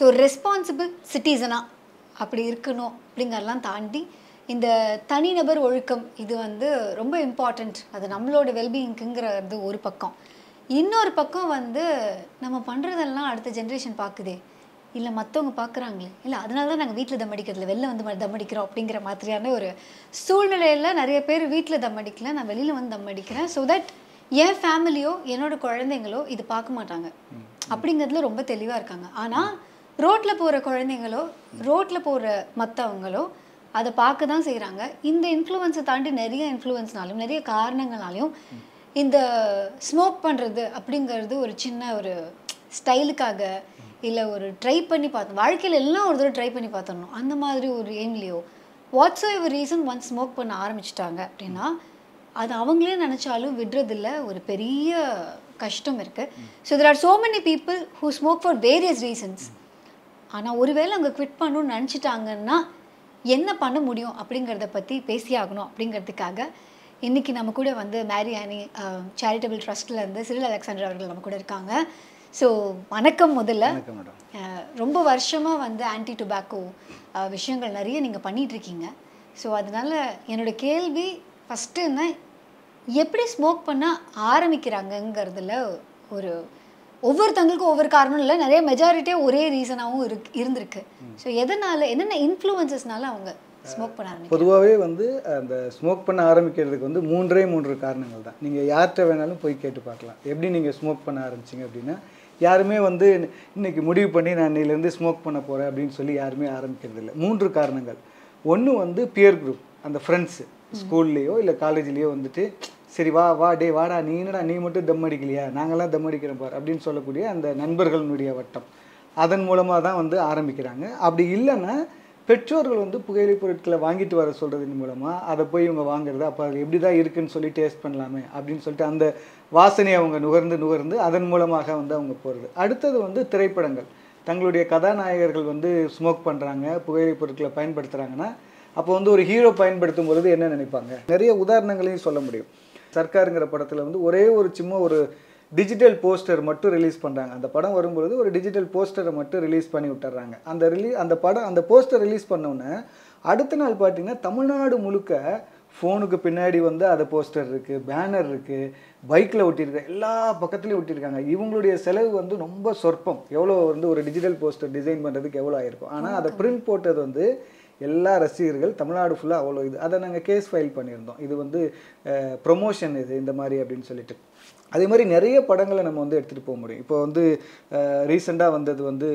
So responsible சிட்டிசனாக அப்படி இருக்கணும் அப்படிங்கறதெல்லாம் தாண்டி இந்த தனிநபர் ஒழுக்கம் இது வந்து ரொம்ப இம்பார்ட்டண்ட் அது நம்மளோட வெல்பீயிங்க்குங்கிறது ஒரு பக்கம். இன்னொரு பக்கம் வந்து நம்ம பண்ணுறதெல்லாம் அடுத்த ஜென்ரேஷன் பார்க்குதே. இல்லை மற்றவங்க பார்க்குறாங்களே. இல்லை அதனால தான் நாங்கள் வீட்டில் தம் அடிக்கிறதுல வெளில வந்து தம் அடிக்கிறோம் அப்படிங்கிற மாதிரியான ஒரு சூழ்நிலையில் நிறைய பேர் வீட்டில் தம் அடிக்கல. நான் வெளியில் வந்து தம் அடிக்கிறேன். ஸோ தட் என் ஃபேமிலியோ என்னோட குழந்தைங்களோ இது பார்க்க மாட்டாங்க. அப்படிங்கிறதுல ரொம்ப தெளிவாக இருக்காங்க. ஆனால் ரோட்டில் போகிற குழந்தைங்களோ ரோட்டில் போகிற மற்றவங்களோ அதை பார்க்க தான் செய்கிறாங்க இந்த இன்ஃப்ளூயன்ஸை தாண்டி நிறைய இன்ஃப்ளூயன்ஸ்னாலும் நிறைய காரணங்களாலையும் இந்த ஸ்மோக் பண்ணுறது அப்படிங்கிறது ஒரு சின்ன ஒரு ஸ்டைலுக்காக இல்லை ஒரு ட்ரை பண்ணி பார்த்தோம் வாழ்க்கையில் எல்லாம் ஒரு தடவை ட்ரை பண்ணி பார்த்துடணும். அந்த மாதிரி ஒரு எய்ம்லேயோ whatsoever reason one smoke பண்ண ஆரம்பிச்சிட்டாங்க அப்படின்னா அது அவங்களே நினச்சாலும் விடுறதில்ல. ஒரு பெரிய கஷ்டம் இருக்குது so there are so many people who smoke for various reasons ஆனால் ஒருவேளை அவங்க குவிட் பண்ணணும்னு நினச்சிட்டாங்கன்னா என்ன பண்ண முடியும் அப்படிங்கிறத பற்றி பேசியாகணும் அப்படிங்கிறதுக்காக இன்னைக்கு நம்ம கூட வந்து மேரி ஆனி சேரிட்டபிள் ட்ரஸ்ட்லேருந்து சிறில் அலெக்சாண்டர் அவர்கள் நம்ம கூட இருக்காங்க. ஸோ வணக்கம் முதல்ல. ரொம்ப வருஷமாக வந்து ஆன்டி டுபாக்கோ விஷயங்கள் நிறைய நீங்கள் பண்ணிட்டு இருக்கீங்க. ஸோ அதனால என்னோட கேள்வி ஃபஸ்ட்டு என்ன எப்படி ஸ்மோக் பண்ண ஆரம்பிக்கிறாங்கங்கிறதுல ஒரு ஒவ்வொருத்தங்களுக்கும் ஒவ்வொரு காரணம் இல்லை. நிறைய மெஜாரிட்டியே ஒரே ரீசனாகவும் இருக்கு இருந்திருக்கு. ஸோ எதனால என்னென்ன இன்ஃப்ளூயன்சஸ்னால அவங்க ஸ்மோக் பண்ண பொதுவாகவே வந்து அந்த ஸ்மோக் பண்ண ஆரம்பிக்கிறதுக்கு வந்து மூன்றே மூன்று காரணங்கள் தான். நீங்கள் யார்கிட்ட வேணாலும் போய் கேட்டு பார்க்கலாம். எப்படி நீங்கள் ஸ்மோக் பண்ண ஆரம்பிச்சீங்க அப்படின்னா யாருமே வந்து இன்னைக்கு முடிவு பண்ணி நான் இன்னையிலேருந்து ஸ்மோக் பண்ண போகிறேன் அப்படின்னு சொல்லி யாருமே ஆரம்பிக்கிறது இல்லை. மூன்று காரணங்கள். ஒன்று வந்து பியர் குரூப் அந்த ஃப்ரெண்ட்ஸு ஸ்கூல்லேயோ இல்லை காலேஜ்லேயோ வந்துட்டு சரி வா வா டே வாடா நீ என்னடா நீ மட்டும் தம் அடிக்கலையா? நாங்களாம் தம் அடிக்கிறோம் பார் அப்படின்னு சொல்லக்கூடிய அந்த நண்பர்களுடைய வட்டம். அதன் மூலமாக தான் வந்து ஆரம்பிக்கிறாங்க. அப்படி இல்லைன்னா பெற்றோர்கள் வந்து புகையிலை பொருட்களை வாங்கிட்டு வர சொல்கிறதன் மூலமாக அதை போய் இவங்க வாங்குறது அப்போ அது எப்படி தான் இருக்குன்னு சொல்லி டேஸ்ட் பண்ணலாமே அப்படின்னு சொல்லிட்டு அந்த வாசனையை அவங்க நுகர்ந்து நுகர்ந்து அதன் மூலமாக வந்து அவங்க போகிறது அடுத்தது வந்து திரைப்படங்கள். தங்களுடைய கதாநாயகர்கள் வந்து ஸ்மோக் பண்ணுறாங்க புகையிலை பொருட்களை பயன்படுத்துகிறாங்கன்னா அப்போ வந்து ஒரு ஹீரோ பயன்படுத்தும் பொழுது என்ன நினைப்பாங்க? நிறைய உதாரணங்களையும் சொல்ல முடியும். சர்க்காருங்கிற படத்தில் வந்து ஒரே ஒரு சும்மா ஒரு டிஜிட்டல் போஸ்டர் மட்டும் ரிலீஸ் பண்ணுறாங்க அந்த படம் வரும்பொழுது ஒரு டிஜிட்டல் போஸ்டரை மட்டும் ரிலீஸ் பண்ணி விட்டுறாங்க. அந்த ரிலீ அந்த படம் அந்த போஸ்டர் ரிலீஸ் உடனே அடுத்த நாள் பார்த்தீங்கன்னா தமிழ்நாடு முழுக்க ஃபோனுக்கு பின்னாடி வந்து அது போஸ்டர் இருக்குது பேனர் இருக்குது பைக்கில் ஒட்டியிருக்கு எல்லா பக்கத்துலையும் ஒட்டியிருக்காங்க. இவங்களுடைய செலவு வந்து ரொம்ப சொற்பம். எவ்வளோ வந்து ஒரு டிஜிட்டல் போஸ்டர் டிசைன் பண்ணுறதுக்கு எவ்வளோ ஆயிருக்கும். ஆனால் அதை பிரிண்ட் போட்டது வந்து எல்லா ரசிகர்கள் தமிழ்நாடு ஃபுல்லாக அவ்வளோ இது. அதை நாங்கள் கேஸ் ஃபைல் பண்ணியிருந்தோம். இது வந்து ப்ரொமோஷன் இது இந்த மாதிரி அப்படின்னு சொல்லிட்டு. அதே மாதிரி நிறைய படங்களை நம்ம வந்து எடுத்துகிட்டு போக முடியும். இப்போ வந்து ரீசெண்டாக வந்தது வந்து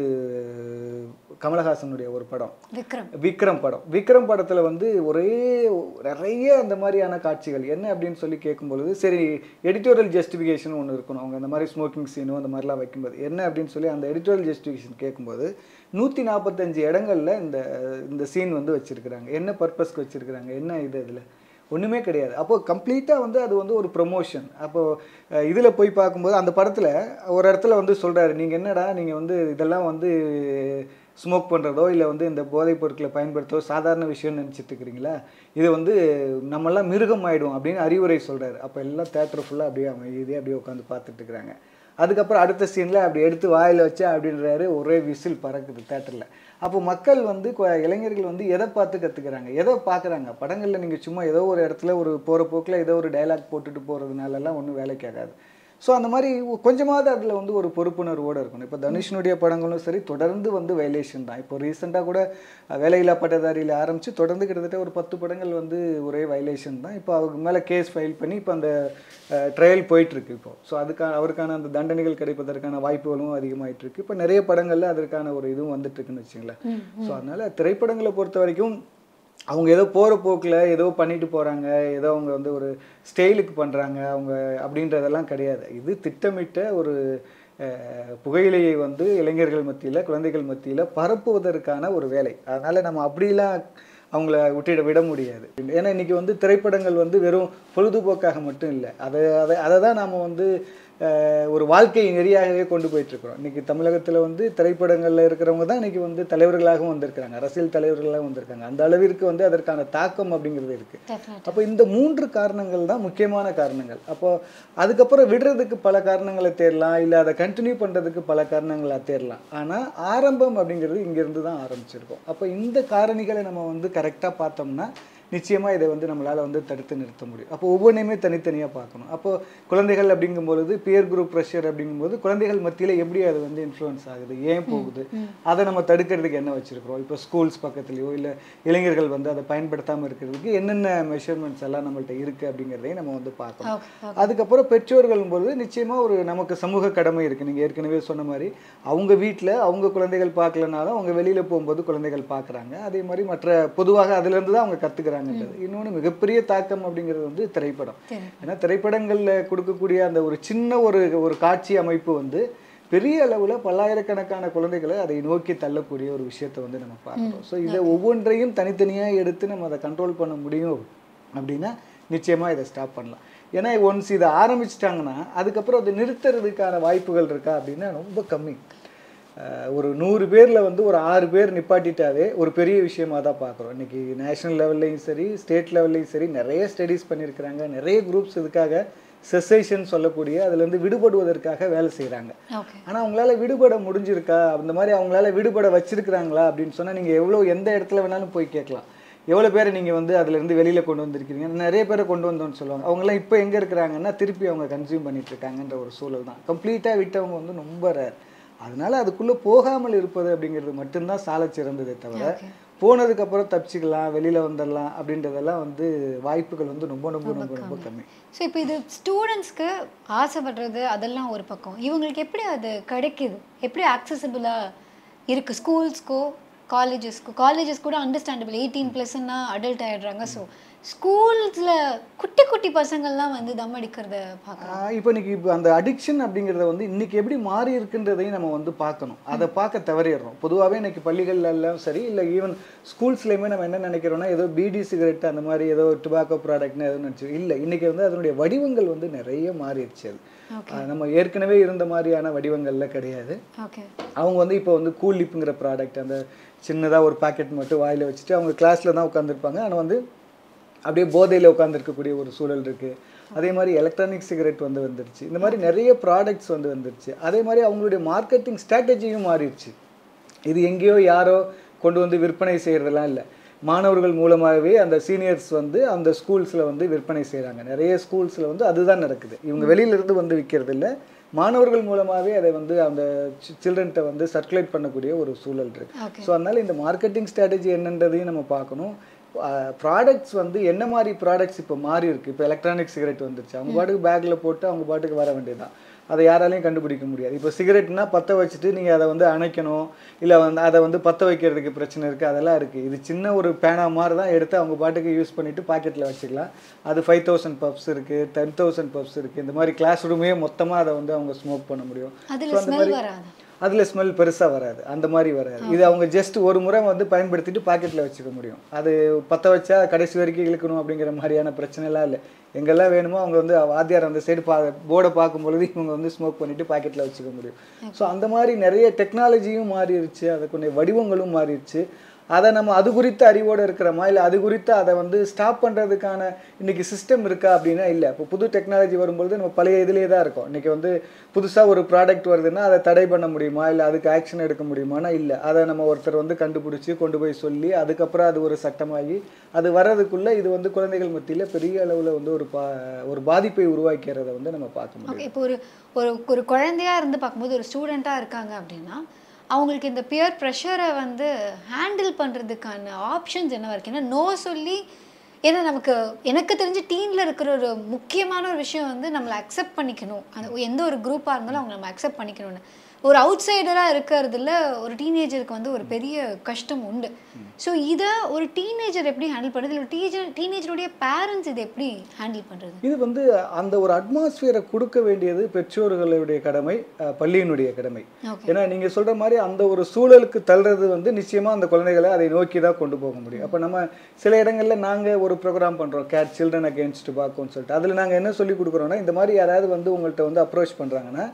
கமலஹாசனுடைய ஒரு படம். விக்ரம். விக்ரம் படம். விக்ரம் படத்தில் வந்து ஒரே நிறைய அந்த மாதிரியான காட்சிகள். என்ன அப்படின்னு சொல்லி கேட்கும்பொழுது சரி எடிட்டோரியல் ஜஸ்டிஃபிகேஷன் ஒன்று இருக்கணும். அவங்க அந்த மாதிரி ஸ்மோக்கிங் சீனும் அந்த மாதிரிலாம் வைக்கும்போது. என்ன அப்படின்னு சொல்லி அந்த எடிட்டோரியல் ஜஸ்டிஃபிகேஷன் கேட்கும்போது நூற்றி நாற்பத்தஞ்சு இடங்களில் இந்த இந்த சீன் வந்து வச்சுருக்குறாங்க. என்ன பர்பஸ்க்கு வச்சுருக்குறாங்க? என்ன இது இதில்? ஒன்றுமே கிடையாது. அப்போது கம்ப்ளீட்டாக வந்து அது வந்து ஒரு ப்ரொமோஷன் அப்போது இதில் போய் பார்க்கும்போது அந்த படத்தில் ஒரு இடத்துல வந்து சொல்கிறாரு நீங்கள் என்னடா நீங்கள் வந்து இதெல்லாம் வந்து ஸ்மோக் பண்ணுறதோ இல்லை வந்து இந்த போதைப் பொருட்களை பயன்படுத்தோ சாதாரண விஷயம்னு நினச்சிட்டு இருக்கிறீங்களா? இது வந்து நம்மெல்லாம் மிருகம் ஆயிடும் அப்படின்னு அறிவுரை சொல்கிறாரு அப்போ எல்லாம் தேட்டர் ஃபுல்லாக அப்படியே அமைதியாக அப்படியே உட்காந்து பார்த்துட்டு இருக்கிறாங்க. அதுக்கப்புறம் அடுத்த சீனில் அப்படி எடுத்து வாயில் வச்சா அப்படின்றாரு. ஒரே விசில் பறக்குது தேட்டரில் அப்போ மக்கள் வந்து இளைஞர்கள் வந்து எதை பார்த்து கற்றுக்கிறாங்க எதை பார்க்குறாங்க? படங்களில் நீங்கள் சும்மா ஏதோ ஒரு இடத்துல ஒரு போகிற போக்கில் ஏதோ ஒரு டைலாக் போட்டுட்டு போகிறதுனாலலாம் ஒன்றும் வேலைக்கு ஆகாது. ஸோ அந்த மாதிரி கொஞ்சமாவது அதில் வந்து ஒரு பொறுப்புணர்வோடு இருக்கணும். இப்போ தனுஷினுடைய படங்களும் சரி தொடர்ந்து வந்து வயலேஷன் தான். இப்போ ரீசெண்டாக கூட வேலையில்லா பட்டதாரியில் ஆரம்பித்து தொடர்ந்து கிட்டத்தட்ட ஒரு பத்து படங்கள் வந்து ஒரே வயலேஷன் தான். இப்போ அவங்க மேலே கேஸ் ஃபைல் பண்ணி இப்போ அந்த ட்ரையல் போயிட்டுருக்கு இப்போ. ஸோ அதுக்கான அவருக்கான அந்த தண்டனைகள் கிடைப்பதற்கான வாய்ப்புகளும் அதிகமாயிட்டு இருக்கு இப்போ நிறைய படங்களில் அதற்கான ஒரு இதுவும் வந்துட்டு இருக்குன்னு வச்சுங்களேன் ஸோ அதனால் திரைப்படங்களை பொறுத்த வரைக்கும் அவங்க ஏதோ போகிற போக்கில் ஏதோ பண்ணிட்டு போகிறாங்க ஏதோ அவங்க வந்து ஒரு ஸ்டைலுக்கு பண்ணுறாங்க அவங்க அப்படின்றதெல்லாம் கிடையாது. இது திட்டமிட்ட ஒரு புகையிலையை வந்து இளைஞர்கள் மத்தியில் குழந்தைகள் மத்தியில் பரப்புவதற்கான ஒரு வேலை. அதனால் நம்ம அப்படிலாம் அவங்கள விட்டுட விட முடியாது. ஏன்னா இன்றைக்கி வந்து திரைப்படங்கள் வந்து வெறும் பொழுதுபோக்காக மட்டும் இல்லை. அதை அதை அதை தான் நாம் வந்து ஒரு வாழ்க்கை நெறியாகவே கொண்டு போயிட்டு இருக்கிறோம் இன்னைக்கு தமிழகத்தில் வந்து திரைப்படங்களில் இருக்கிறவங்க தான் இன்னைக்கு வந்து தலைவர்களாகவும் வந்திருக்கிறாங்க. அரசியல் தலைவர்களாகவும் வந்திருக்காங்க. அந்த அளவிற்கு வந்து அதற்கான தாக்கம் அப்படிங்கிறது இருக்கு. டெஃபினட் அப்போ இந்த மூன்று காரணங்கள் தான் முக்கியமான காரணங்கள். அப்போ அதுக்கப்புறம் விடுறதுக்கு பல காரணங்களை தேடலாம். இல்லை அதை கண்டினியூ பண்ணுறதுக்கு பல காரணங்களை தேடலாம். ஆனால் ஆரம்பம் அப்படிங்கிறது இங்கேருந்து தான் ஆரம்பிச்சிருக்கோம். அப்போ இந்த காரணிகளை நம்ம வந்து கரெக்டாக பார்த்தோம்னா நிச்சயமாக இதை வந்து நம்மளால் வந்து தடுத்து நிறுத்த முடியும். அப்போ ஒவ்வொன்றையுமே தனித்தனியாக பார்க்கணும். அப்போ குழந்தைகள் அப்படிங்கும்பொழுது பியர் குரூப் ப்ரெஷர் அப்படிங்கும்போது குழந்தைகள் மத்தியில் எப்படி அது வந்து இன்ஃப்ளூயன்ஸ் ஆகுது? ஏன் போகுது? அதை நம்ம தடுக்கிறதுக்கு என்ன வச்சுருக்கிறோம்? இப்போ ஸ்கூல்ஸ் பக்கத்துலையோ இல்லை இளைஞர்கள் வந்து அதை பயன்படுத்தாமல் இருக்கிறதுக்கு என்னென்ன மெஷர்மெண்ட்ஸ் எல்லாம் நம்மள்ட்ட இருக்குது அப்படிங்கிறதையும் நம்ம வந்து பார்க்கணும். அதுக்கப்புறம் பெற்றோர்கள் போது நிச்சயமாக ஒரு நமக்கு சமூக கடமை இருக்குது நீங்கள் ஏற்கனவே சொன்ன மாதிரி அவங்க வீட்டில் அவங்க குழந்தைகள் பார்க்கலனாலும் அவங்க வெளியில் போகும்போது குழந்தைகள் பார்க்குறாங்க. அதே மாதிரி மற்ற பொதுவாக அதுலேருந்து தான் அவங்க கற்றுக்குறாங்கன்றது இன்னொன்று மிகப்பெரிய தாக்கம் அப்படிங்கிறது வந்து திரைப்படம். ஏன்னா திரைப்படங்களில் கொடுக்கக்கூடிய அந்த ஒரு சின்ன ஒரு ஒரு காட்சி அமைப்பு வந்து பெரிய அளவில் பல்லாயிரக்கணக்கான குழந்தைகளை அதை நோக்கி தள்ளக்கூடிய ஒரு விஷயத்தை வந்து நம்ம பார்க்குறோம். ஸோ இதை ஒவ்வொன்றையும் தனித்தனியாக எடுத்து நம்ம அதை கண்ட்ரோல் பண்ண முடியும் அப்படின்னா நிச்சயமாக இதை ஸ்டாப் பண்ணலாம். ஏன்னா ஒன்ஸ் இதை ஆரம்பிச்சிட்டாங்கன்னா அதுக்கப்புறம் அதை நிறுத்துறதுக்கான வாய்ப்புகள் இருக்கா அப்படின்னா ரொம்ப கம்மி. ஒரு நூறு பேரில் வந்து ஒரு ஆறு பேர் நிப்பாட்டிட்டாவே ஒரு பெரிய விஷயமா தான் பார்க்குறோம். இன்றைக்கி நேஷனல் லெவல்லையும் சரி ஸ்டேட் லெவல்லையும் சரி நிறைய ஸ்டடீஸ் பண்ணியிருக்கிறாங்க. நிறைய குரூப்ஸ் இதுக்காக செசேஷன் சொல்லக்கூடிய அதுலேருந்து விடுபடுவதற்காக வேலை செய்கிறாங்க. ஆனால் அவங்களால விடுபட முடிஞ்சிருக்கா? அந்த மாதிரி அவங்களால விடுபட வச்சிருக்கிறாங்களா? அப்படின்னு சொன்னால் நீங்கள் எவ்வளோ எந்த இடத்துல வேணாலும் போய் கேட்கலாம். எவ்வளோ பேரை நீங்கள் வந்து அதுலேருந்து வெளியில் கொண்டு வந்திருக்கீங்க நிறைய பேரை கொண்டு வந்தோம்னு சொல்லுவாங்க. அவங்களாம் இப்போ எங்கே இருக்கிறாங்கன்னா திருப்பி அவங்க கன்சியூம் பண்ணிட்டு இருக்காங்கன்ற ஒரு சூழல் தான். கம்ப்ளீட்டாக விட்டவங்க வந்து ரொம்ப ரேர் அதனால அதுக்குள்ளே போகாமல் இருப்பது அப்படிங்கிறது மட்டும்தான் சாலச் சிறந்ததே தவிர போனதுக்கப்புறம் தப்பிச்சுக்கலாம் வெளியில் வந்துடலாம் அப்படின்றதெல்லாம் வந்து வாய்ப்புகள் வந்து ரொம்ப ரொம்ப ரொம்ப ரொம்ப கம்மி. ஸோ இப்போ இது ஸ்டூடெண்ட்ஸ்க்கு ஆசைப்படுறது அதெல்லாம் ஒரு பக்கம். இவங்களுக்கு எப்படி அது கிடைக்குது? எப்படி ஆக்சசபிளாக இருக்குது ஸ்கூல்ஸ்க்கோ காலேஜஸ்க்கோ காலேஜஸ் கூட அண்டர்ஸ்டாண்டபிள் எயிட்டீன் ப்ளஸ்ன்னா அடல்ட் ஆயிடுறாங்க. ஸோ ஸ்கூல்ஸில் குட்டி குட்டி பசங்கள்லாம் வந்து தம் அடிக்கிறத பார்க்கலாம் இப்போ இன்னைக்கு இப்போ அந்த அடிக்ஷன் அப்படிங்கிறத வந்து இன்னைக்கு எப்படி மாறி இருக்குன்றதையும் நம்ம வந்து பார்க்கணும். அதை பார்க்க தவறிடுறோம். பொதுவாகவே இன்னைக்கு பள்ளிகள்ல எல்லாம் சரி இல்லை ஈவன் ஸ்கூல்ஸ்லேயுமே நம்ம என்ன நினைக்கிறோம்னா ஏதோ பீடி சிகரெட் அந்த மாதிரி ஏதோ டுபாக்கோ ப்ராடக்ட்னு எதுவும் நினச்சி இல்லை இன்னைக்கு வந்து அதனுடைய வடிவங்கள் வந்து நிறைய மாறிடுச்சு அது. நம்ம ஏற்கனவே இருந்த மாதிரியான வடிவங்கள்ல கிடையாது. அவங்க வந்து இப்போ வந்து கூல் லிப்புங்கிற ப்ராடக்ட் அந்த சின்னதாக ஒரு பாக்கெட் மட்டும் வாயில் வச்சுட்டு அவங்க கிளாஸில் தான் உட்காந்துருப்பாங்க ஆனால் வந்து அப்படியே போதையில் உட்காந்துருக்கக்கூடிய ஒரு சூழல் இருக்குது அதே மாதிரி எலக்ட்ரானிக் சிகரெட் வந்து வந்துருச்சு. இந்த மாதிரி நிறைய ப்ராடக்ட்ஸ் வந்து வந்துருச்சு. அதே மாதிரி அவங்களுடைய மார்க்கெட்டிங் ஸ்ட்ராட்டஜியும் மாறிடுச்சு. இது எங்கேயோ யாரோ கொண்டு வந்து விற்பனை செய்கிறதெல்லாம் இல்லை. மாணவர்கள் மூலமாகவே அந்த சீனியர்ஸ் வந்து அந்த ஸ்கூல்ஸில் வந்து விற்பனை செய்கிறாங்க நிறைய ஸ்கூல்ஸில் வந்து அதுதான் நடக்குது. இவங்க வெளியிலேருந்து வந்து விற்கிறது இல்லை. மாணவர்கள் மூலமாகவே அதை வந்து அந்த சில்ட்ரன்ட்ட வந்து சர்க்குலேட் பண்ணக்கூடிய ஒரு சூழல் இருக்கு. ஓகே ஸோ அதனால இந்த மார்க்கெட்டிங் ஸ்ட்ராட்டஜி என்னன்றதையும் நம்ம பார்க்கணும். ப்ராடக்ட்ஸ் வந்து என்ன மாதிரி ப்ராடக்ட்ஸ் இப்போ மாறி இருக்கு? இப்போ எலக்ட்ரானிக் சிகரெட் வந்துருச்சு. அவங்க பாட்டுக்கு பேக்கில் போட்டு அவங்க பாட்டுக்கு வர வேண்டியதுதான். அதை யாராலையும் கண்டுபிடிக்க முடியாது. இப்போ சிகரெட்னா பற்ற வச்சுட்டு நீங்கள் அதை வந்து அணைக்கணும். இல்லை வந்து அதை வந்து பற்ற வைக்கிறதுக்கு பிரச்சனை இருக்குது அதெல்லாம் இருக்குது இது சின்ன ஒரு பேனா மாதிரி தான் எடுத்து அவங்க பாட்டுக்கு யூஸ் பண்ணிவிட்டு பாக்கெட்டில் வச்சுக்கலாம். அது ஃபைவ் தௌசண்ட் பப்ஸ் இருக்குது டென் தௌசண்ட் பப்ஸ் இருக்குது இந்த மாதிரி கிளாஸ் ரூமே மொத்தமாக அதை வந்து அவங்க ஸ்மோக் பண்ண முடியும். அதில் ஸ்மெல் பெருசாக வராது. அந்த மாதிரி வராது. இது அவங்க ஜஸ்ட் ஒரு முறை வந்து பயன்படுத்திட்டு பாக்கெட்டில் வச்சுக்க முடியும். அது பற்ற வச்சா கடைசி வரைக்கும் இழுக்கணும் அப்படிங்கிற மாதிரியான பிரச்சனைலாம் இல்லை. எங்கெல்லாம் வேணுமோ அவங்க வந்து வாத்தியார் அந்த சைடு பா போர்டை பார்க்கும் பொழுது இவங்க வந்து ஸ்மோக் பண்ணிட்டு பாக்கெட்டில் வச்சுக்க முடியும். ஸோ அந்த மாதிரி நிறைய டெக்னாலஜியும் மாறிடுச்சு அதுக்குடைய வடிவங்களும் மாறிடுச்சு அதை நம்ம அது குறித்த அறிவோடு இருக்கிறோமா? இல்லை அது குறித்து அதை வந்து ஸ்டாப் பண்ணுறதுக்கான இன்னைக்கு சிஸ்டம் இருக்கா அப்படின்னா இல்லை. இப்போ புது டெக்னாலஜி வரும்பொழுது நம்ம பழைய இதுலேயே தான் இருக்கோம். இன்னைக்கு வந்து புதுசாக ஒரு ப்ராடக்ட் வருதுன்னா அதை தடை பண்ண முடியுமா? இல்லை அதுக்கு ஆக்ஷன் எடுக்க முடியுமானா இல்லை. அதை நம்ம ஒருத்தர் வந்து கண்டுபிடிச்சி கொண்டு போய் சொல்லி அதுக்கப்புறம் அது ஒரு சட்டமாகி அது வர்றதுக்குள்ளே இது வந்து குழந்தைகள் மத்தியில் பெரிய அளவில் வந்து ஒரு பா ஒரு பாதிப்பை உருவாக்கிறத வந்து நம்ம பார்க்க முடியும். இப்போ ஒரு ஒரு ஒரு குழந்தையா இருந்து பார்க்கும்போது ஒரு ஸ்டூடெண்ட்டாக இருக்காங்க அப்படின்னா அவங்களுக்கு இந்த பியர் ப்ரெஷரை வந்து ஹேண்டில் பண்ணுறதுக்கான ஆப்ஷன்ஸ் என்ன இருக்கு? ஏன்னா நோ சொல்லி ஏன்னா நமக்கு எனக்கு தெரிஞ்சு டீனில் இருக்கிற ஒரு முக்கியமான ஒரு விஷயம் வந்து நம்மளை அக்செப்ட் பண்ணிக்கணும். அந்த எந்த ஒரு குரூப்பாக இருந்தாலும் அவங்க நம்ம அக்செப்ட் பண்ணிக்கணும்னு. ஒரு அவுட் சைடராக இருக்கிறதுல ஒரு டீனேஜருக்கு வந்து ஒரு பெரிய கஷ்டம் உண்டு. ஸோ இதை ஒரு டீனேஜர் எப்படி ஹேண்டில் பண்ணுறது இல்லை டீச்சர் டீனேஜருடைய பேரண்ட்ஸ் இதை எப்படி ஹேண்டில் பண்ணுறது இது வந்து அந்த ஒரு அட்மாஸ்பியரை கொடுக்க வேண்டியது பெற்றோர்களுடைய கடமை பள்ளியினுடைய கடமை. ஏன்னா நீங்க சொல்ற மாதிரி அந்த ஒரு சூழலுக்கு தள்ளுறது வந்து நிச்சயமா அந்த குழந்தைகளை அதை நோக்கி தான் கொண்டு போக முடியும். அப்ப நம்ம சில இடங்கள்ல நாங்க ஒரு ப்ரோக்ராம் பண்றோம். கேட் சில்ட்ரன் அகேன்ஸ்ட் பாக்கோன்னு சொல்லிட்டு. அதுல நாங்க என்ன சொல்லி கொடுக்குறோம்னா இந்த மாதிரி யாராவது வந்து உங்கள்கிட்ட வந்து அப்ரோச் பண்றாங்கன்னா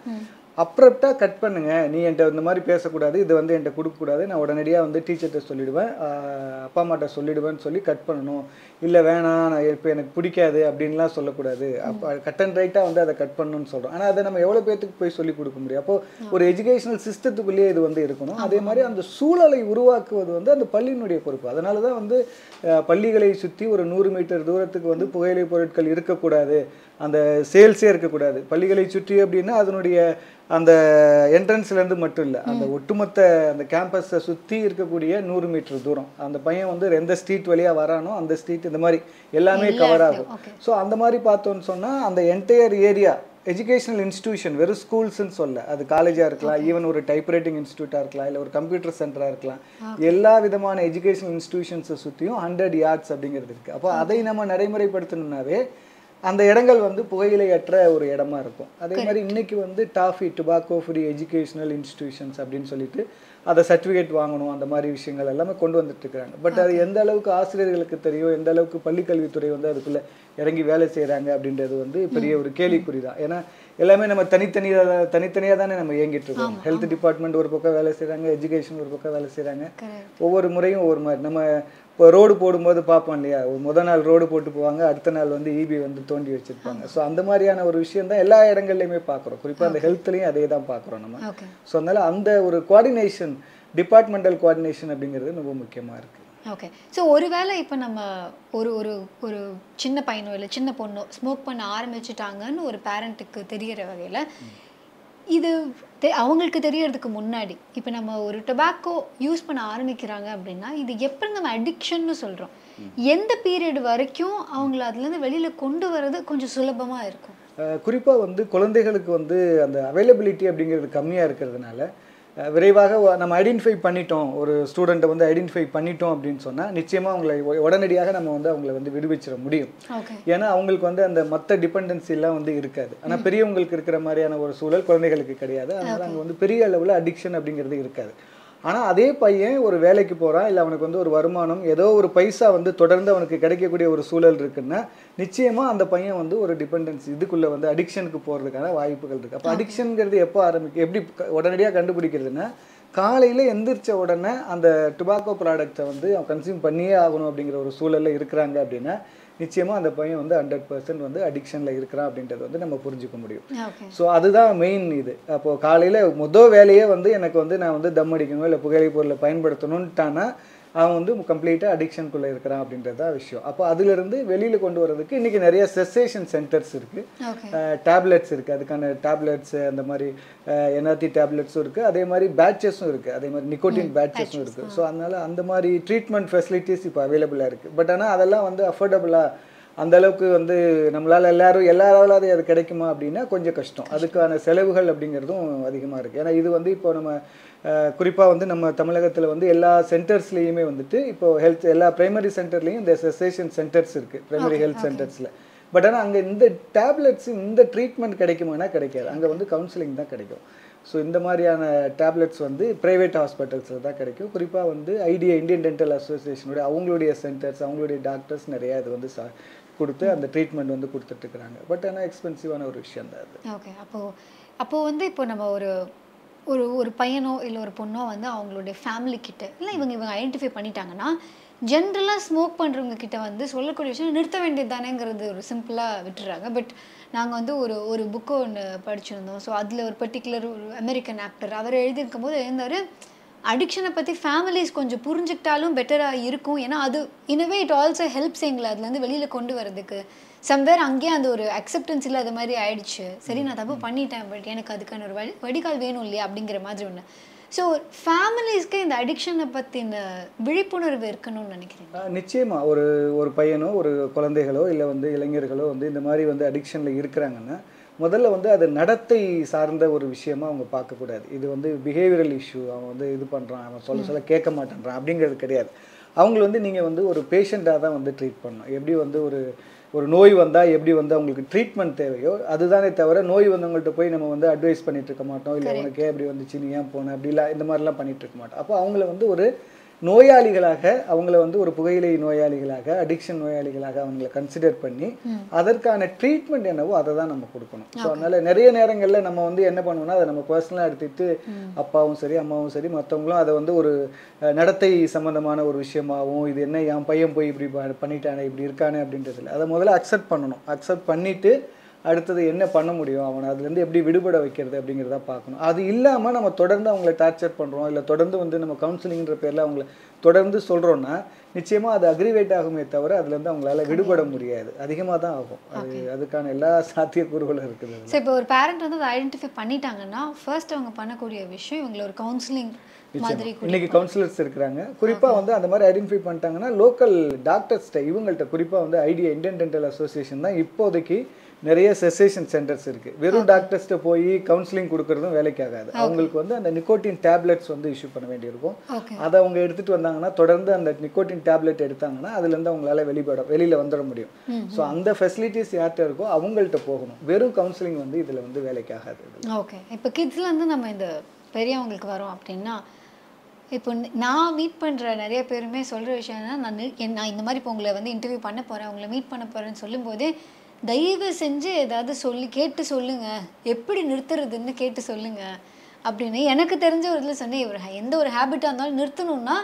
அப்ரப்டாக கட் பண்ணுங்க. நீ என்கிட்ட இந்த மாதிரி பேசக்கூடாது இது வந்து என்கிட்ட கொடுக்கக்கூடாது. நான் உடனடியாக வந்து டீச்சர்கிட்ட சொல்லிடுவேன். ஆஹ் அப்பா அம்மாட்ட சொல்லிடுவேன்னு சொல்லி கட் பண்ணணும். இல்லை வேணாம் நான் இப்போ எனக்கு பிடிக்காது அப்படின்லாம் சொல்லக்கூடாது. அப்போ கட் அண்ட் ரைட்டாக வந்து அதை கட் பண்ணணும்னு சொல்கிறோம் ஆனால் அதை நம்ம எவ்வளோ பேத்துக்கு போய் சொல்லி கொடுக்க முடியும்? அப்போ ஒரு எஜுகேஷனல் சிஸ்டத்துக்குள்ளேயே இது வந்து இருக்கணும். அதே மாதிரி அந்த சூழலை உருவாக்குவது வந்து அந்த பள்ளியினுடைய பொறுப்பு. அதனால தான் வந்து பள்ளிகளை சுற்றி ஒரு நூறு மீட்டர் தூரத்துக்கு வந்து புகையிலை பொருட்கள் இருக்கக்கூடாது. அந்த சேல்ஸே இருக்கக்கூடாது. பள்ளிகளை சுற்றி அப்படின்னா அதனுடைய அந்த என்ட்ரன்ஸ்லேருந்து மட்டும் இல்லை. அந்த ஒட்டுமொத்த அந்த கேம்பஸை சுற்றி இருக்கக்கூடிய நூறு மீட்டர் தூரம். அந்த பையன் வந்து எந்த ஸ்ட்ரீட் வழியாக வரானோ அந்த ஸ்ட்ரீட் இந்த மாதிரி எல்லாமே எல்லா கவர் ஆகும். ஸோ அந்த மாதிரி பார்த்தோன்னு சொன்னால் அந்த என்டையர் ஏரியா எஜுகேஷனல் இன்ஸ்டிடியூஷன் வெறும் ஸ்கூல்ஸ்னு சொல்ல அது காலேஜாக இருக்கலாம் ஈவன் ஒரு டைப்ரைட்டிங் இன்ஸ்டியூட்டாக இருக்கலாம் இல்லை ஒரு கம்ப்யூட்டர் சென்டராக இருக்கலாம். எல்லா விதமான எஜுகேஷனல் இன்ஸ்டிடியூஷன்ஸை சுற்றியும் ஹண்ட்ரட் யார்ட்ஸ் அப்படிங்கிறது இருக்குது அப்போ அதை நம்ம நடைமுறைப்படுத்தணும்னாவே அந்த இடங்கள் வந்து புகையிலையற்ற ஒரு இடமா இருக்கும். அதே மாதிரி இன்னைக்கு வந்து TOFEI tobacco free educational institutions அப்படின்னு சொல்லிட்டு அதை சர்டிஃபிகேட் வாங்கணும் அந்த மாதிரி விஷயங்கள் எல்லாமே கொண்டு வந்துட்டு இருக்காங்க பட் அது எந்த அளவுக்கு ஆசிரியர்களுக்கு தெரியும் எந்த அளவுக்கு பள்ளிக்கல்வித்துறை வந்து அதுக்குள்ள இறங்கி வேலை செய்றாங்க அப்படின்றது வந்து பெரிய ஒரு கேள்விக்குறி தான் ஏன்னா எல்லாமே நம்ம தனித்தனியாக தனித்தனியாக தானே நம்ம இயங்கிட்டு இருக்கோம். ஹெல்த் டிபார்ட்மெண்ட் ஒரு பக்கம் வேலை செய்றாங்க எஜுகேஷன் ஒரு பக்கம் வேலை கரெக்ட் ஒவ்வொரு முறையும் ஒவ்வொரு மாதிரி. நம்ம இப்போ ரோடு போடும்போது பார்ப்போம் இல்லையா? ஒரு முத நாள் ரோடு போட்டு போவாங்க அடுத்த நாள் வந்து ஈபி வந்து தோண்டி வச்சிருப்பாங்க. ஸோ அந்த மாதிரியான ஒரு விஷயம் தான் எல்லா இடங்கள்லையுமே பார்க்குறோம். குறிப்பாக அந்த ஹெல்த்லையும் அதே தான் பார்க்குறோம் நம்ம. ஸோ அதனால அந்த ஒரு கோஆர்டினேஷன் டிபார்ட்மெண்டல் கோஆர்டினேஷன் அப்படிங்கிறது ரொம்ப முக்கியமாக இருக்குது ஓகே ஸோ ஒருவேளை இப்போ நம்ம ஒரு ஒரு ஒரு சின்ன பையனோ இல்லை சின்ன பொண்ணோ ஸ்மோக் பண்ண ஆரம்பிச்சிட்டாங்கன்னு ஒரு பேரண்ட்டுக்கு தெரிகிற வகையில் இது தெ- அவங்களுக்கு தெரியறதுக்கு முன்னாடி இப்போ நம்ம ஒரு டொபாக்கோ யூஸ் பண்ண ஆரம்பிக்கிறாங்க அப்படின்னா இது எப்படி நம்ம அடிக்ஷன்னு சொல்கிறோம் எந்த பீரியட் வரைக்கும் அவங்கள அதுலேருந்து வெளியில் கொண்டு வர்றது கொஞ்சம் சுலபமாக இருக்கும்? குறிப்பாக வந்து குழந்தைகளுக்கு வந்து அந்த அவைலபிலிட்டி அப்படிங்கிறது கம்மியாக இருக்கிறதுனால விரைவாக நம்ம ஐடென்டிஃபை பண்ணிட்டோம். ஒரு ஸ்டூடெண்ட்டை வந்து ஐடென்டிஃபை பண்ணிட்டோம் அப்படின்னு சொன்னால் நிச்சயமாக அவங்களை உடனடியாக நம்ம வந்து அவங்கள வந்து விடுவிச்சிட முடியும். ஏன்னா அவங்களுக்கு வந்து அந்த மற்ற டிபெண்டன்சி எல்லாம் வந்து இருக்காது. ஆனா பெரியவங்களுக்கு இருக்கிற மாதிரியான ஒரு சூழல் குழந்தைகளுக்கு கிடையாது. அதனால அங்க வந்து பெரிய அளவுல அடிக்ஷன் அப்படிங்கிறது இருக்காது. ஆனா அதே பையன் ஒரு வேலைக்கு போறான் இல்ல அவனுக்கு வந்து ஒரு வருமானம் ஏதோ ஒரு பைசா வந்து தொடர்ந்து அவனுக்கு கிடைக்கக்கூடிய ஒரு சூழல் இருக்குன்னா நிச்சயமா அந்த பையன் வந்து ஒரு டிபெண்டன்சி இதுக்குள்ள வந்து அடிக்ஷனுக்கு போறதுக்கான வாய்ப்புகள் இருக்கு. அப்போ அடிக்ஷனுங்கிறது எப்போ ஆரம்பிக்கும் எப்படி க- உடனடியா கண்டுபிடிக்கிறதுன்னா காலையில எந்திரிச்ச உடனே அந்த டுபாக்கோ ப்ராடக்ட்டை வந்து அவன் கன்சியூம் பண்ணியே ஆகணும் அப்படிங்கிற ஒரு சூழல்ல இருக்கிறாங்க அப்படின்னா நிச்சயமா அந்த பையன் வந்து ஹண்ட்ரட் பர்சன்ட் வந்து அடிக்ஷன்ல இருக்கிறான் அப்படின்றத வந்து நம்ம புரிஞ்சுக்க முடியும். ஸோ அதுதான் மெயின் இது. அப்போ காலையில மொதல் வேலையே வந்து எனக்கு வந்து நான் வந்து தம் அடிக்கணும் இல்லை புகையிலை பொருளை பயன்படுத்தணும்ட்டானா அவன் வந்து கம்ப்ளீட்டாக அடிக்ஷனுக்குள்ளே இருக்கிறான் அப்படின்றது தான் விஷயம். அப்போ அதிலிருந்து வெளியில் கொண்டு வர்றதுக்கு இன்றைக்கி நிறைய செசேஷன் சென்டர்ஸ் இருக்குது டேப்லெட்ஸ் இருக்குது அதுக்கான டேப்லெட்ஸ் அந்த மாதிரி என்ஆர்டி டேப்லெட்ஸும் இருக்குது அதே மாதிரி பேட்சஸும் இருக்குது அதே மாதிரி நிக்கோட்டின் பேட்சஸும் இருக்குது ஸோ அதனால அந்த மாதிரி ட்ரீட்மெண்ட் ஃபெசிலிட்டிஸ் இப்போ அவைலபிளாக இருக்குது பட் ஆனால் அதெல்லாம் வந்து அஃபோர்டபுளாக அந்த அளவுக்கு வந்து நம்மளால எல்லாரும் எல்லாராலாவது அது கிடைக்குமா அப்படின்னா கொஞ்சம் கஷ்டம். அதுக்கான செலவுகள் அப்படிங்கிறதும் அதிகமாக இருக்குது ஏன்னா இது வந்து இப்போ நம்ம குறிப்பாக வந்து நம்ம தமிழகத்தில் வந்து எல்லா சென்டர்ஸ்லேயுமே வந்துட்டு இப்போ ஹெல்த் எல்லா பிரைமரி சென்டர்லேயும் இந்த செசேஷன் சென்டர்ஸ் இருக்குது பிரைமரி ஹெல்த் சென்டர்ஸில். பட் ஆனால் அங்கே இந்த டேப்லெட்ஸ் இந்த ட்ரீட்மெண்ட் கிடைக்குமானா கிடைக்காது. அங்கே வந்து கவுன்சிலிங் தான் கிடைக்கும். ஸோ இந்த மாதிரியான டேப்லெட்ஸ் வந்து ப்ரைவேட் ஹாஸ்பிட்டல்ஸில் தான் கிடைக்கும். குறிப்பாக வந்து ஐடியா இந்தியன் டென்டல் அசோசியேஷனுடைய அவங்களுடைய சென்டர்ஸ் அவங்களுடைய டாக்டர்ஸ் நிறையா இது வந்து சா கொடுத்து அந்த ட்ரீட்மெண்ட் வந்து கொடுத்துட்ருக்குறாங்க பட் ஆனால் எக்ஸ்பென்சிவான ஒரு விஷயம் தான் அது. ஓகே அப்போ அப்போ வந்து இப்போ நம்ம ஒரு ஒரு ஒரு பையனோ இல்லை ஒரு பொண்ணோ வந்து அவங்களுடைய ஃபேமிலி கிட்ட இல்லை இவங்க இவங்க ஐடென்டிஃபை பண்ணிட்டாங்கன்னா ஜென்ரலாக ஸ்மோக் பண்ணுறவங்க கிட்ட வந்து சொல்லக்கூடிய விஷயம் நிறுத்த வேண்டியது தானேங்கிறது ஒரு சிம்பிளாக விட்டுறாங்க. பட் நாங்கள் வந்து ஒரு ஒரு புக்கு ஒன்று படிச்சிருந்தோம். ஸோ அதில் ஒரு பர்டிகுலர் ஒரு அமெரிக்கன் ஆக்டர் அவர் எழுதியிருக்கும் போது எழுந்தார் அடிக்ஷனை பற்றி ஃபேமிலிஸ் கொஞ்சம் புரிஞ்சுக்கிட்டாலும் பெட்டராக இருக்கும். ஏன்னா அது இனவே இட் ஆல்சோ ஹெல்ப்ஸ் எங்களை அதுலேருந்து வெளியில் கொண்டு வரதுக்கு சம்வேர் அங்கேயே அந்த ஒரு அக்செப்டன்ஸ் இல்லாத மாதிரி ஆயிடுச்சு. சரி நான் தப்பு பண்ணிட்டேன் பட் எனக்கு அதுக்கான ஒரு வழி வடிகால் வேணும் இல்லையா? அப்படிங்கிற மாதிரி ஒன்று ஸோ ஃபேமிலிஸ்க்கு இந்த அடிக்ஷனை பற்றின விழிப்புணர்வு இருக்கணும்னு நினைக்கிறேன் ஆஹ் நிச்சயமா. ஒரு ஒரு பையனோ ஒரு குழந்தைகளோ இல்லை வந்து இளைஞர்களோ வந்து இந்த மாதிரி வந்து அடிக்ஷனில் இருக்கிறாங்கன்னா முதல்ல வந்து அது நடத்தை சார்ந்த ஒரு விஷயமா அவங்க பார்க்கக்கூடாது. இது வந்து பிஹேவியரல் இஷ்யூ அவன் வந்து இது பண்ணுறான் அவன் சொல்ல சொல்ல கேட்க மாட்டேன்றான் அப்படிங்கிறது கிடையாது. அவங்கள வந்து நீங்கள் வந்து ஒரு பேஷண்ட்டாக தான் வந்து ட்ரீட் பண்ணணும். எப்படி வந்து ஒரு ஒரு நோய் வந்தால் எப்படி வந்து அவங்களுக்கு ட்ரீட்மெண்ட் தேவையோ அதுதானே தவிர நோய் வந்தவங்கள்ட்ட போய் நம்ம வந்து அட்வைஸ் பண்ணிட்டு இருக்க மாட்டோம். இல்லை உனக்கு ஏன் இப்படி வந்துச்சு நீ ஏன் போன? அப்படிலாம் இந்த மாதிரிலாம் பண்ணிட்டு இருக்க மாட்டோம். அப்போ அவங்கள வந்து ஒரு நோயாளிகளாக அவங்கள வந்து ஒரு புகையிலை நோயாளிகளாக அடிக்ஷன் நோயாளிகளாக அவங்கள கன்சிடர் பண்ணி அதற்கான ட்ரீட்மெண்ட் என்னவோ அதை தான் நம்ம கொடுக்கணும். ஸோ அதனால நிறைய நேரங்களில் நம்ம வந்து என்ன பண்ணுவோம்னா அதை நம்ம பர்சனலாக எடுத்துட்டு அப்பாவும் சரி அம்மாவும் சரி மற்றவங்களும் அதை வந்து ஒரு நடத்தை சம்பந்தமான ஒரு விஷயமாகவும் இது என்ன என் பையன் போய் இப்படி பண்ணிட்டானே இப்படி இருக்கானே அப்படின்றதுல அதை முதல்ல அக்செப்ட் பண்ணணும். அக்செப்ட் பண்ணிட்டு அடுத்தது என்ன பண்ண முடியும்? அவனை அதுலேருந்து எப்படி விடுபட வைக்கிறது அப்படிங்கிறத பார்க்கணும். அது இல்லாமல் நம்ம தொடர்ந்து அவங்கள டார்ச்சர் பண்ணுறோம் இல்லை தொடர்ந்து வந்து நம்ம கவுன்சிலிங்கிற பேரில் அவங்கள தொடர்ந்து சொல்கிறோன்னா நிச்சயமாக அது அக்ரிவேட் ஆகுமே தவிர அதுலேருந்து அவங்களால விடுபட முடியாது. அதிகமாக தான் ஆகும். அது அதுக்கான எல்லா சாத்தியக்கூறுகளும் இருக்குது. ஸோ இப்போ ஒரு பேரண்ட் வந்து அதை ஐடென்டிஃபை பண்ணிட்டாங்கன்னா ஃபர்ஸ்ட் அவங்க பண்ணக்கூடிய விஷயம் இவங்களை ஒரு கவுன்சிலிங். இன்னைக்கு கவுன்சிலர்ஸ் இருக்கிறாங்க. குறிப்பாக வந்து அந்த மாதிரி ஐடென்டிஃபை பண்ணிட்டாங்கன்னா லோக்கல் டாக்டர்ஸ்ட்ட இவங்கள்ட்ட குறிப்பாக வந்து ஐடியா இந்தியன் டென்டல் அசோசியேஷன் தான் இப்போதைக்கு நிறைய செசேஷன் சென்டர்ஸ் இருக்கு. வெறும் டாக்டர்ஸ்ட்ட போய் கவுன்சிலிங் கொடுக்கறதும் வேலைக்கு ஆகாது அவங்களுக்கு வந்து அந்த நிக்கோட்டின் டேப்லெட்ஸ் வந்து இஷ்யூ பண்ண வேண்டியிருக்கும். அதை அவங்க எடுத்துட்டு வந்தாங்கன்னா தொடர்ந்து அந்த நிக்கோட்டின் டேப்லெட் எடுத்தாங்கன்னா அதுலேருந்து அவங்களால வெளிப்பட வெளியில வந்துட முடியும். ஸோ அந்த ஃபெசிலிட்டிஸ் யார்கிட்ட இருக்கோ அவங்கள்ட்ட போகணும். வெறும் கவுன்சிலிங் வந்து இதுல வந்து வேலைக்கு ஆகாது ஓகே இப்போ கிட்ஸ்லேருந்து நம்ம இந்த பெரியவங்களுக்கு வரோம் அப்படின்னா இப்போ நான் மீட் பண்ணுற நிறைய பேருமே சொல்கிற விஷயம் என்னன்னா நான் நான் இந்த மாதிரி இப்போ உங்களை வந்து இன்டர்வியூ பண்ண போகிறேன் உங்களை மீட் பண்ண போகிறேன்னு சொல்லும்போதே தயவு செஞ்சு ஏதாவது சொல்லி கேட்டு சொல்லுங்கள் எப்படி நிறுத்துறதுன்னு கேட்டு சொல்லுங்கள் அப்படின்னு எனக்கு தெரிஞ்ச ஒரு இதில் சொன்னேன் ஒரு எந்த ஒரு ஹேபிட்டாக இருந்தாலும் நிறுத்தணும்னா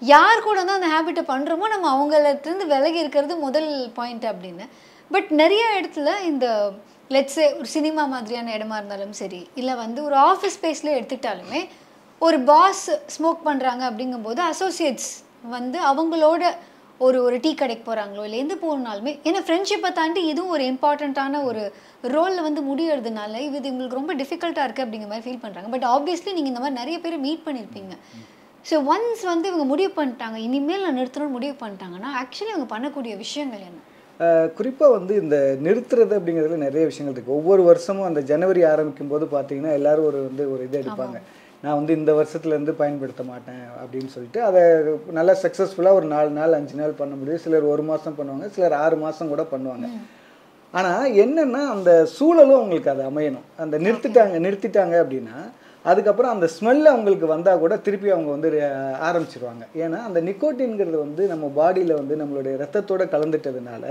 யார் கூட தான் அந்த ஹேபிட்டை பண்ணுறோமோ நம்ம அவங்கள்ட்டேருந்து விலகி இருக்கிறது முதல் பாயிண்ட் அப்படின்னு. பட் நிறைய இடத்துல இந்த லெட்ஸே ஒரு சினிமா மாதிரியான இடமா இருந்தாலும் சரி இல்லை வந்து ஒரு ஆஃபீஸ் ஸ்பேஸில் எடுத்துக்கிட்டாலுமே ஒரு பாஸ் ஸ்மோக் பண்ணுறாங்க அப்படிங்கும்போது அசோசியேட்ஸ் வந்து அவங்களோட ஒரு ஒரு டீ கடைக்கு போகிறாங்களோ இல்லை எந்த போகணுனாலுமே ஏன்னா ஃப்ரெண்ட்ஷிப்பை தாண்டி இதுவும் ஒரு இம்பார்ட்டண்ட்டான ஒரு ரோலில் வந்து முடியறதுனால இது உங்களுக்கு ரொம்ப டிஃபிகல்ட்டாக இருக்குது அப்படிங்கிற மாதிரி ஃபீல் பண்ணுறாங்க பட் ஆப்வியஸ்லி நீங்கள் இந்த மாதிரி நிறைய பேர் மீட் பண்ணியிருப்பீங்க ஸோ ஒன்ஸ் வந்து இவங்க முடிவு பண்ணிட்டாங்க இனிமேல் நான் நிறுத்தணும்னு முடிவு பண்ணிட்டாங்கன்னா ஆக்சுவலி அவங்க பண்ணக்கூடிய விஷயங்கள் என்ன? குறிப்பாக வந்து இந்த நிறுத்துறது அப்படிங்கிறதுல நிறைய விஷயங்கள் இருக்குது ஒவ்வொரு வருஷமும் அந்த ஜனவரி ஆரம்பிக்கும் போது பார்த்தீங்கன்னா எல்லாரும் ஒரு வந்து ஒரு இது எடுப்பாங்க. நான் வந்து இந்த வருஷத்துலேருந்து பயன்படுத்த மாட்டேன் அப்படின்னு சொல்லிட்டு அதை நல்லா சக்ஸஸ்ஃபுல்லாக ஒரு நாலு நாள் அஞ்சு நாள் பண்ண முடியும். சிலர் ஒரு மாதம் பண்ணுவாங்க சிலர் ஆறு மாதம் கூட பண்ணுவாங்க. ஆனால் என்னன்னா அந்த சூழலும் அவங்களுக்கு அது அமையணும். அந்த நிறுத்திட்டாங்க நிறுத்திட்டாங்க அப்படின்னா அதுக்கப்புறம் அந்த ஸ்மெல் அவங்களுக்கு வந்தால் கூட திருப்பி அவங்க வந்து ஆரம்பிச்சிருவாங்க. ஏன்னா அந்த நிக்கோட்டின்ங்கிறது வந்து நம்ம பாடியில் வந்து நம்மளுடைய ரத்தத்தோட கலந்துட்டதுனால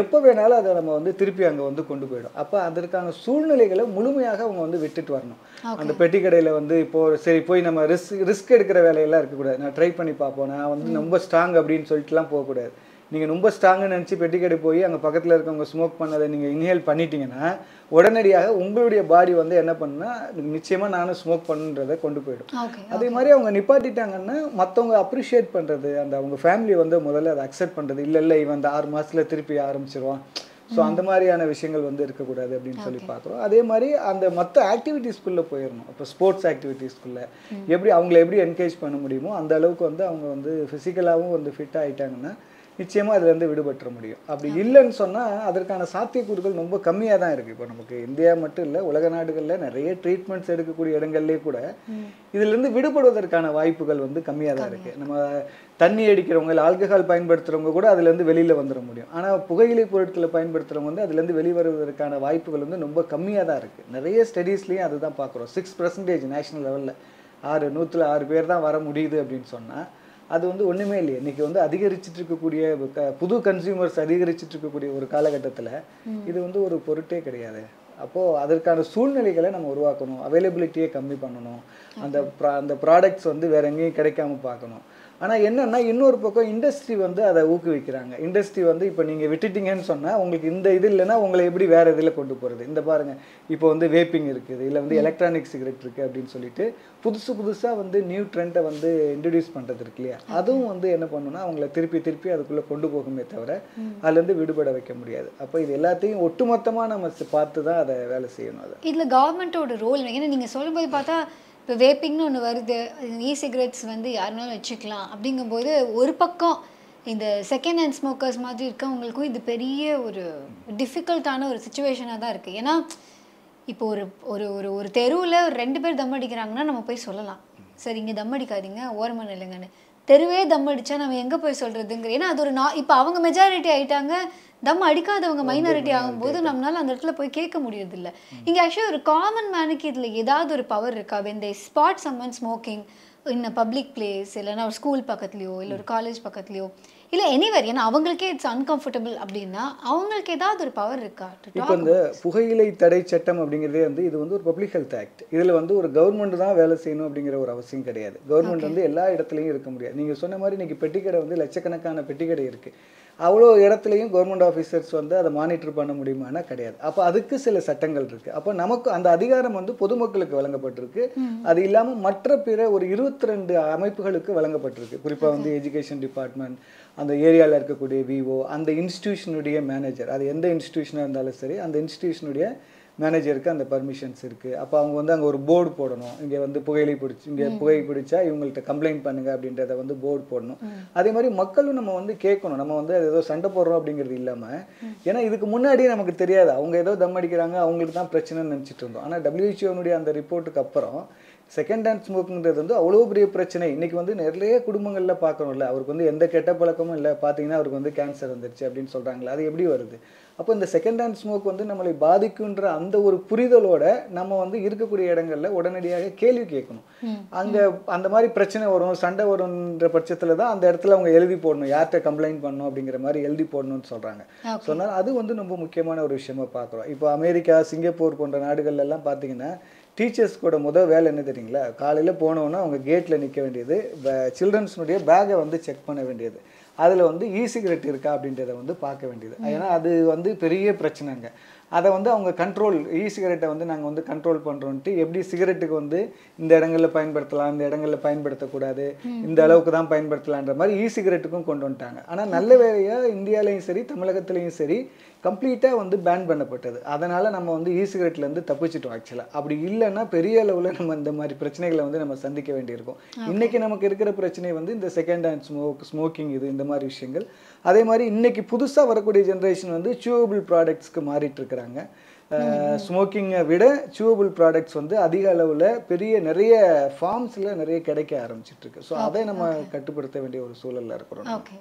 எப்போ வேணாலும் அதை நம்ம வந்து திருப்பி அங்கே வந்து கொண்டு போயிடும். அப்போ அதற்கான சூழ்நிலைகளை முழுமையாக அவங்க வந்து விட்டுட்டு வரணும். அந்த பெட்டி கடையில் வந்து இப்போ சரி போய் நம்ம ரிஸ்க் ரிஸ்க் எடுக்கிற வேலையெல்லாம் இருக்கக்கூடாது. நான் ட்ரை பண்ணி பார்ப்போம். நான் வந்து ரொம்ப ஸ்ட்ராங் அப்படின்னு சொல்லிட்டுலாம் போகக்கூடாது. நீங்கள் ரொம்ப ஸ்ட்ராங்குன்னு நினச்சி பெட்டி கடை போய் அங்கே பக்கத்தில் இருக்கவங்க ஸ்மோக் பண்ணதை நீங்கள் இன்ஹேல் பண்ணிட்டீங்கன்னா உடனடியாக உங்களுடைய பாடி வந்து என்ன பண்ணுன்னா நிச்சயமாக நானும் ஸ்மோக் பண்ணுன்றதை கொண்டு போயிடும். அதே மாதிரி அவங்க நிப்பாட்டிட்டாங்கன்னா மற்றவங்க அப்ரிஷியேட் பண்ணுறது அந்த அவங்க ஃபேமிலி வந்து முதல்ல அதை அக்செப்ட் பண்ணுறது இல்லை இல்லை இவன் அந்த ஆறு மாசத்துல திருப்பி ஆரம்பிச்சிருவான். ஸோ அந்த மாதிரியான விஷயங்கள் வந்து இருக்கக்கூடாது அப்படின்னு சொல்லி பார்க்குறோம். அதே மாதிரி அந்த மற்ற ஆக்டிவிட்டீஸ்க்குள்ளே போயிடணும் இப்போ ஸ்போர்ட்ஸ் ஆக்டிவிட்டீஸ்க்குள்ளே எப்படி அவங்கள எப்படி என்கரேஜ் பண்ண முடியுமோ அந்த அளவுக்கு வந்து அவங்க வந்து ஃபிசிக்கலாகவும் வந்து ஃபிட் ஆயிட்டாங்கன்னா நிச்சயமாக அதுலேருந்து விடுபட்டுற முடியும். அப்படி இல்லைன்னு சொன்னால் அதற்கான சாத்தியக்கூறுகள் ரொம்ப கம்மியாக தான் இருக்குது இப்போ நமக்கு இந்தியா மட்டும் இல்லை உலக நாடுகளில் நிறைய ட்ரீட்மெண்ட்ஸ் எடுக்கக்கூடிய இடங்கள்லேயே கூட இதுலேருந்து விடுபடுவதற்கான வாய்ப்புகள் வந்து கம்மியாக தான் இருக்குது நம்ம தண்ணி அடிக்கிறவங்க இல்லை ஆல்கஹால் பயன்படுத்துகிறவங்க கூட அதுலேருந்து வெளியில் வந்துட முடியும். ஆனால் புகையிலை பொருட்களை பயன்படுத்துகிறவங்க வந்து அதுலேருந்து வெளிவருவதற்கான வாய்ப்புகள் வந்து ரொம்ப கம்மியாக தான் இருக்குது நிறைய ஸ்டடீஸ்லேயும் அதுதான் பார்க்குறோம் சிக்ஸ் பர்சன்டேஜ் நேஷனல் லெவலில் ஆறு நூற்றுல ஆறு பேர் தான் வர முடியுது அப்படின்னு சொன்னால் அது வந்து ஒன்றுமே இல்லையே. இன்னைக்கு வந்து அதிகரிச்சிட்டு இருக்கக்கூடிய புது கன்சியூமர்ஸ் அதிகரிச்சிட்டு இருக்கக்கூடிய ஒரு காலகட்டத்தில் இது வந்து ஒரு பொருட்டே கிடையாது. அப்போது அதற்கான சூழ்நிலைகளை நம்ம உருவாக்கணும். அவைலபிலிட்டியை கம்மி பண்ணணும். அந்த ப்ரா அந்த ப்ராடக்ட்ஸ் வந்து வேற எங்கேயும் கிடைக்காம பார்க்கணும். ஆனால் என்னன்னா இன்னொரு பக்கம் இண்டஸ்ட்ரி வந்து அதை ஊக்குவிக்கிறாங்க. இண்டஸ்ட்ரி வந்து இப்போ நீங்கள் விட்டுட்டீங்கன்னு சொன்னால் உங்களுக்கு இந்த இது இல்லைன்னா உங்களை எப்படி வேற இதில் கொண்டு போகிறது இந்த பாருங்க இப்போ வந்து வேப்பிங் இருக்குது இல்லை வந்து எலக்ட்ரானிக் சிகரெட் இருக்குது அப்படின்னு சொல்லிட்டு புதுசு புதுசாக வந்து நியூ ட்ரெண்டை வந்து இன்ட்ரடியூஸ் பண்ணுறது இருக்கு இல்லையா? அதுவும் வந்து என்ன பண்ணுன்னா அவங்கள திருப்பி திருப்பி அதுக்குள்ளே கொண்டு போகுமே தவிர அதுலேருந்து விடுபட வைக்க முடியாது. அப்போ இது எல்லாத்தையும் ஒட்டுமொத்தமாக நம்ம பார்த்து தான் அதை வேலை செய்யணும் அதை. இதில் கவர்மெண்ட்டோட ரோல் ஏன்னா நீங்கள் சொல்லும்போது பார்த்தா இப்போ வேப்பிங்னு ஒன்று வருது. இ சிகரெட்ஸ் வந்து யாருனாலும் வச்சுக்கலாம். அப்படிங்கும்போது ஒரு பக்கம் இந்த செகண்ட் ஹேண்ட் ஸ்மோக்கர்ஸ் மாதிரி இருக்கவங்களுக்கும் இது பெரிய ஒரு டிஃபிகல்ட்டான ஒரு சுச்சுவேஷனாக தான் இருக்குது ஏன்னா இப்போ ஒரு ஒரு ஒரு ஒரு தெருவில் ஒரு ரெண்டு பேர் தம் அடிக்கிறாங்கன்னா நம்ம போய் சொல்லலாம். சரி இங்கே தம் அடிக்காதீங்க ஓரமாக இல்லைங்கன்னு தெருவே தம் அடித்தா நம்ம எங்கே போய் சொல்கிறதுங்கிற ஏன்னா அது ஒரு நா இப்போ அவங்க மெஜாரிட்டி ஆகிட்டாங்க தம் அடிக்காதவங்க மைனாரிட்டி ஆகும்போது நம்மளால அந்த இடத்துல போய் கேட்க முடியறதில்ல. இங்கே ஆக்சுவலி ஒரு காமன் மேனுக்கு இதில் ஏதாவது ஒரு பவர் இருக்கா? When they spot someone smoking in public place இல்லைன்னா ஒரு ஸ்கூல் பக்கத்துலையோ இல்லை ஒரு காலேஜ் பக்கத்துலையோ இல்லை எனிவேர் ஏன்னா அவங்களுக்கே இட்ஸ் அன்கம்ஃபர்டபுள் அப்படின்னா அவங்களுக்கு ஏதாவது ஒரு பவர் இருக்கா இப்போ இந்த புகையிலை தடை சட்டம் அப்படிங்கிறதே வந்து இது வந்து ஒரு பப்ளிக் ஹெல்த் ஆக்ட் இதில் வந்து ஒரு கவர்மெண்ட் தான் வேலை செய்யணும் அப்படிங்கிற ஒரு அவசியம் கிடையாது. கவர்மெண்ட் வந்து எல்லா இடத்துலையும் இருக்க முடியாது. நீங்கள் சொன்ன மாதிரி இன்னைக்கு பெட்டிக்கடை வந்து லட்சக்கணக்கான பெட்டிக்கடை இருக்குது அவ்வளோ இடத்துலையும் கவர்மெண்ட் ஆஃபீஸர்ஸ் வந்து அதை மானிட்டர் பண்ண முடியுமானா கிடையாது. அப்போ அதுக்கு சில சட்டங்கள் இருக்குது அப்போ நமக்கு அந்த அதிகாரம் வந்து பொதுமக்களுக்கு வழங்கப்பட்டிருக்கு. அது இல்லாமல் மற்ற பிற ஒரு இருபத்தி ரெண்டு அமைப்புகளுக்கு வழங்கப்பட்டிருக்கு. குறிப்பாக வந்து எஜுகேஷன் டிபார்ட்மெண்ட் அந்த ஏரியாவில் இருக்கக்கூடிய விவோ அந்த இன்ஸ்டிடியூஷனுடைய மேனேஜர் அது எந்த இன்ஸ்டிடியூஷனாக இருந்தாலும் சரி அந்த இன்ஸ்டிடியூஷனுடைய மேனேஜருக்கு அந்த பர்மிஷன்ஸ் இருக்குது அப்போ அவங்க வந்து அங்கே ஒரு போர்டு போடணும். இங்கே வந்து புகையிலை பிடிச்சி இங்கே புகை பிடிச்சா இவங்கள்ட்ட கம்ப்ளைண்ட் பண்ணுங்க அப்படின்றத வந்து போர்டு போடணும். அதே மாதிரி மக்களும் நம்ம வந்து கேட்கணும். நம்ம வந்து அது ஏதோ சண்டை போடுறோம் அப்படிங்கிறது இல்லாமல் ஏன்னா இதுக்கு முன்னாடியே நமக்கு தெரியாது. அவங்க ஏதோ தம் அடிக்கிறாங்க அவங்களுக்கு தான் பிரச்சனைன்னு நினச்சிட்டு இருந்தோம். ஆனால் டபிள்யூஹெச்ஓனுடைய அந்த ரிப்போர்ட்டுக்கு அப்புறம் செகண்ட் ஹேண்ட் ஸ்மோக்குங்கிறது வந்து அவ்வளோ பெரிய பிரச்சனை. இன்னைக்கு வந்து நிறைய குடும்பங்களில் பார்க்கணும்ல. அவருக்கு வந்து எந்த கெட்ட பழக்கமும் இல்லை. பார்த்தீங்கன்னா அவருக்கு வந்து கேன்சர் வந்துருச்சு அப்படின்னு சொல்கிறாங்களே அது எப்படி வருது? அப்போ இந்த செகண்ட் ஹேண்ட் ஸ்மோக் வந்து நம்மளை பாதிக்குன்ற அந்த ஒரு புரிதலோட நம்ம வந்து இருக்கக்கூடிய இடங்கள்ல உடனடியாக கேள்வி கேட்கணும். அங்கே அந்த மாதிரி பிரச்சனை வரும் சண்டை வரும்ன்ற பட்சத்தில் தான் அந்த இடத்துல அவங்க எழுதி போடணும். யார்கிட்ட கம்ப்ளைண்ட் பண்ணணும் அப்படிங்கிற மாதிரி எழுதி போடணும்னு சொல்கிறாங்க சொன்னால் அது வந்து ரொம்ப முக்கியமான ஒரு விஷயமா பார்க்குறோம். இப்போ அமெரிக்கா சிங்கப்பூர் போன்ற நாடுகள்ல எல்லாம் பார்த்தீங்கன்னா டீச்சர்ஸ் கூட முதல் வேலை என்ன தெரியுங்களா? காலையில் போனோன்னா அவங்க கேட்டில் நிற்க வேண்டியது சில்ட்ரன்ஸ்னுடைய பேக்கை வந்து செக் பண்ண வேண்டியது. அதில் வந்து இ சிகரெட் இருக்கா அப்படின்றத வந்து பார்க்க வேண்டியது. ஏன்னா அது வந்து பெரிய பிரச்சனைங்க. அதை வந்து அவங்க கண்ட்ரோல் இ சிகரெட்டை வந்து நாங்கள் வந்து கண்ட்ரோல் பண்ணுறோன்ட்டு எப்படி சிகரெட்டுக்கு வந்து இந்த இடங்களில் பயன்படுத்தலாம் இந்த இடங்களில் பயன்படுத்தக்கூடாது இந்த அளவுக்கு தான் பயன்படுத்தலான்ற மாதிரி இ சிகரெட்டுக்கும் கொண்டு வந்துட்டாங்க. ஆனால் நல்ல வேலையாக இந்தியாலையும் சரி தமிழகத்துலேயும் சரி கம்ப்ளீட்டாக வந்து பேன் பண்ணப்பட்டது. அதனால் நம்ம வந்து இ சிகரெட்லேருந்து தப்பிச்சிட்டோம் ஆக்சுவலாக அப்படி இல்லைன்னா பெரிய அளவில் நம்ம இந்த மாதிரி பிரச்சனைகளை வந்து நம்ம சந்திக்க வேண்டியிருக்கும். இன்னைக்கு நமக்கு இருக்கிற பிரச்சனை வந்து இந்த செகண்ட் ஹேண்ட் ஸ்மோக் ஸ்மோக்கிங் இது இந்த மாதிரி விஷயங்கள். அதே மாதிரி இன்னைக்கு புதுசாக வரக்கூடிய ஜென்ரேஷன் வந்து சூவபிள் ப்ராடக்ட்ஸ்க்கு மாறிட்டு இருக்கிறாங்க. ஸ்மோக்கிங்கை விட சூவபிள் ப்ராடக்ட்ஸ் வந்து அதிக அளவில் பெரிய நிறைய ஃபார்ம்ஸில் நிறைய கிடைக்க ஆரம்பிச்சிட்டு இருக்கு. ஸோ அதை நம்ம கட்டுப்படுத்த வேண்டிய ஒரு சூழல்ல இருக்கிறோம் ஓகே